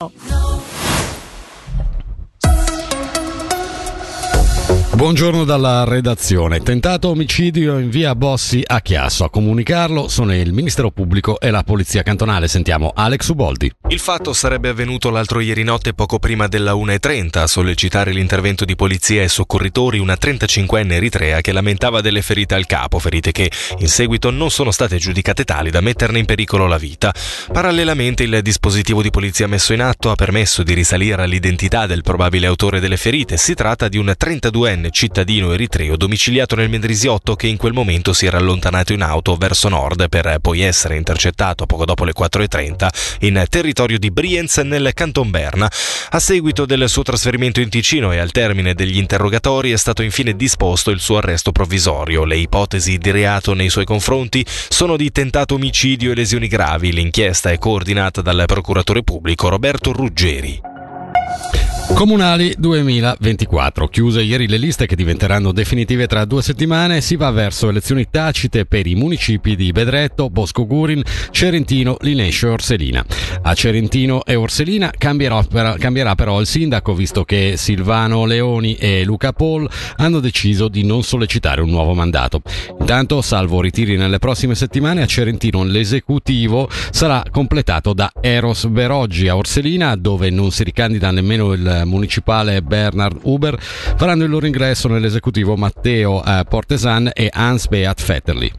No. Buongiorno dalla redazione. Tentato omicidio in via Bossi a Chiasso. A comunicarlo sono il Ministero Pubblico e la Polizia Cantonale. Sentiamo Alex Uboldi. Il fatto sarebbe avvenuto l'altro ieri notte poco prima della 1.30 a sollecitare l'intervento di polizia e soccorritori una 35enne eritrea che lamentava delle ferite al capo, ferite che in seguito non sono state giudicate tali da metterne in pericolo la vita. Parallelamente il dispositivo di polizia messo in atto ha permesso di risalire all'identità del probabile autore delle ferite. Si tratta di un 32enne cittadino eritreo domiciliato nel Mendrisiotto che in quel momento si era allontanato in auto verso nord per poi essere intercettato poco dopo le 4.30 in territorio di Brienz nel Canton Berna. A seguito del suo trasferimento in Ticino e al termine degli interrogatori è stato infine disposto il suo arresto provvisorio. Le ipotesi di reato nei suoi confronti sono di tentato omicidio e lesioni gravi. L'inchiesta è coordinata dal procuratore pubblico Roberto Ruggeri. Comunali 2024. Chiuse ieri le liste che diventeranno definitive tra due settimane, si va verso elezioni tacite per i municipi di Bedretto, Bosco Gurin, Cerentino, Linescio e Orselina. A Cerentino e Orselina cambierà, però il sindaco, visto che Silvano Leoni e Luca Paul hanno deciso di non sollecitare un nuovo mandato. Intanto, salvo ritiri nelle prossime settimane, a Cerentino l'esecutivo sarà completato da Eros Veroggi a Orselina, dove non si ricandida nemmeno il municipale Bernard Huber faranno il loro ingresso nell'esecutivo Matteo eh, Portesan e Hans Beat Vetterli.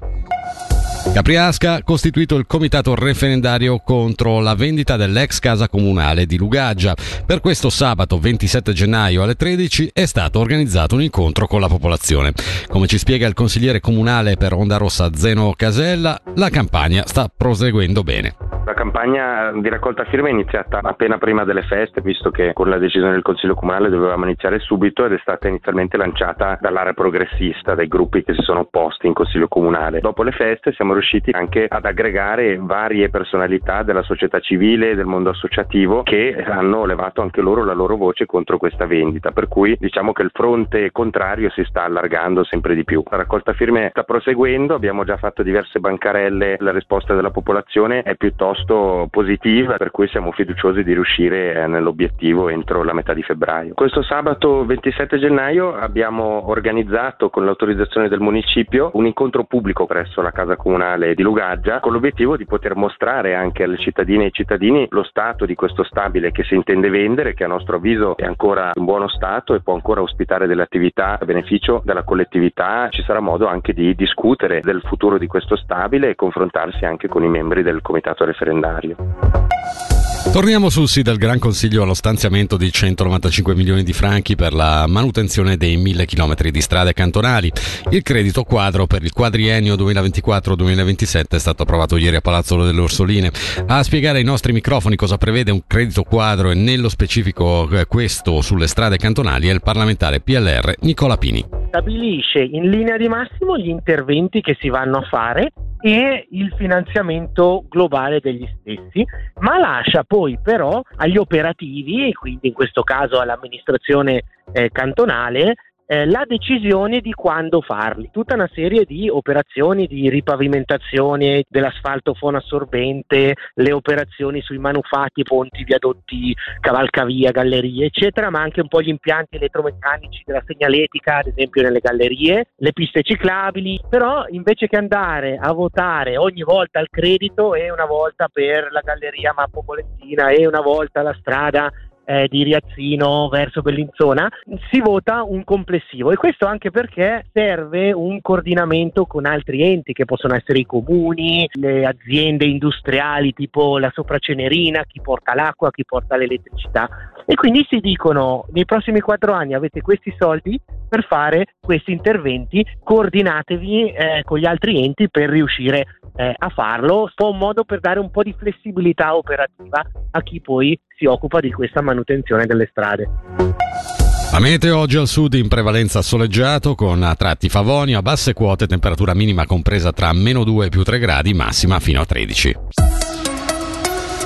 Capriasca ha costituito il comitato referendario contro la vendita dell'ex casa comunale di Lugaggia. Per questo sabato 27 gennaio alle 13 è stato organizzato un incontro con la popolazione. Come ci spiega il consigliere comunale per Onda Rossa Zeno Casella, la campagna sta proseguendo bene. Campagna di raccolta firme è iniziata appena prima delle feste, visto che con la decisione del Consiglio Comunale dovevamo iniziare subito ed è stata inizialmente lanciata dall'area progressista, dai gruppi che si sono opposti in Consiglio Comunale. Dopo le feste siamo riusciti anche ad aggregare varie personalità della società civile del mondo associativo che hanno levato anche loro la loro voce contro questa vendita, per cui diciamo che il fronte contrario si sta allargando sempre di più. La raccolta firme sta proseguendo, abbiamo già fatto diverse bancarelle, la risposta della popolazione è piuttosto piuttosto positiva, per cui siamo fiduciosi di riuscire eh, nell'obiettivo entro la metà di febbraio. Questo sabato 27 gennaio abbiamo organizzato con l'autorizzazione del municipio un incontro pubblico presso la Casa Comunale di Lugaggia con l'obiettivo di poter mostrare anche alle cittadine e ai cittadini lo stato di questo stabile che si intende vendere, che a nostro avviso è ancora in buono stato e può ancora ospitare delle attività a beneficio della collettività. Ci sarà modo anche di discutere del futuro di questo stabile e confrontarsi anche con i membri del comitato referendario calendario. Torniamo sul sì del Gran Consiglio allo stanziamento di 195 milioni di franchi per la manutenzione dei 1000 km di strade cantonali. Il credito quadro per il quadriennio 2024-2027 è stato approvato ieri a Palazzo delle Orsoline. A spiegare ai nostri microfoni cosa prevede un credito quadro e nello specifico eh, questo sulle strade cantonali è il parlamentare PLR Nicola Pini. Stabilisce in linea di massimo gli interventi che si vanno a fare e il finanziamento globale degli stessi, ma lascia poi però agli operativi, e quindi in questo caso all'amministrazione eh, cantonale, eh, la decisione di quando farli, tutta una serie di operazioni di ripavimentazione dell'asfalto fonoassorbente, le operazioni sui manufatti, ponti, viadotti, cavalcavia, gallerie, eccetera, ma anche un po' gli impianti elettromeccanici della segnaletica, ad esempio nelle gallerie, le piste ciclabili, però invece che andare a votare ogni volta il credito e una volta per la galleria Mappo Polettina e una volta la strada eh, di Riazzino verso Bellinzona, si vota un complessivo. E questo anche perché serve un coordinamento con altri enti che possono essere i comuni, le aziende industriali tipo la sopracenerina, chi porta l'acqua, chi porta l'elettricità. E quindi si dicono nei prossimi quattro anni avete questi soldi per fare questi interventi, coordinatevi eh, con gli altri enti per riuscire eh, a farlo, un modo per dare un po' di flessibilità operativa a chi poi si occupa di questa manutenzione delle strade. La meteo oggi al sud in prevalenza soleggiato con a tratti favoni a basse quote temperatura minima compresa tra meno 2 e più 3 gradi, massima fino a 13.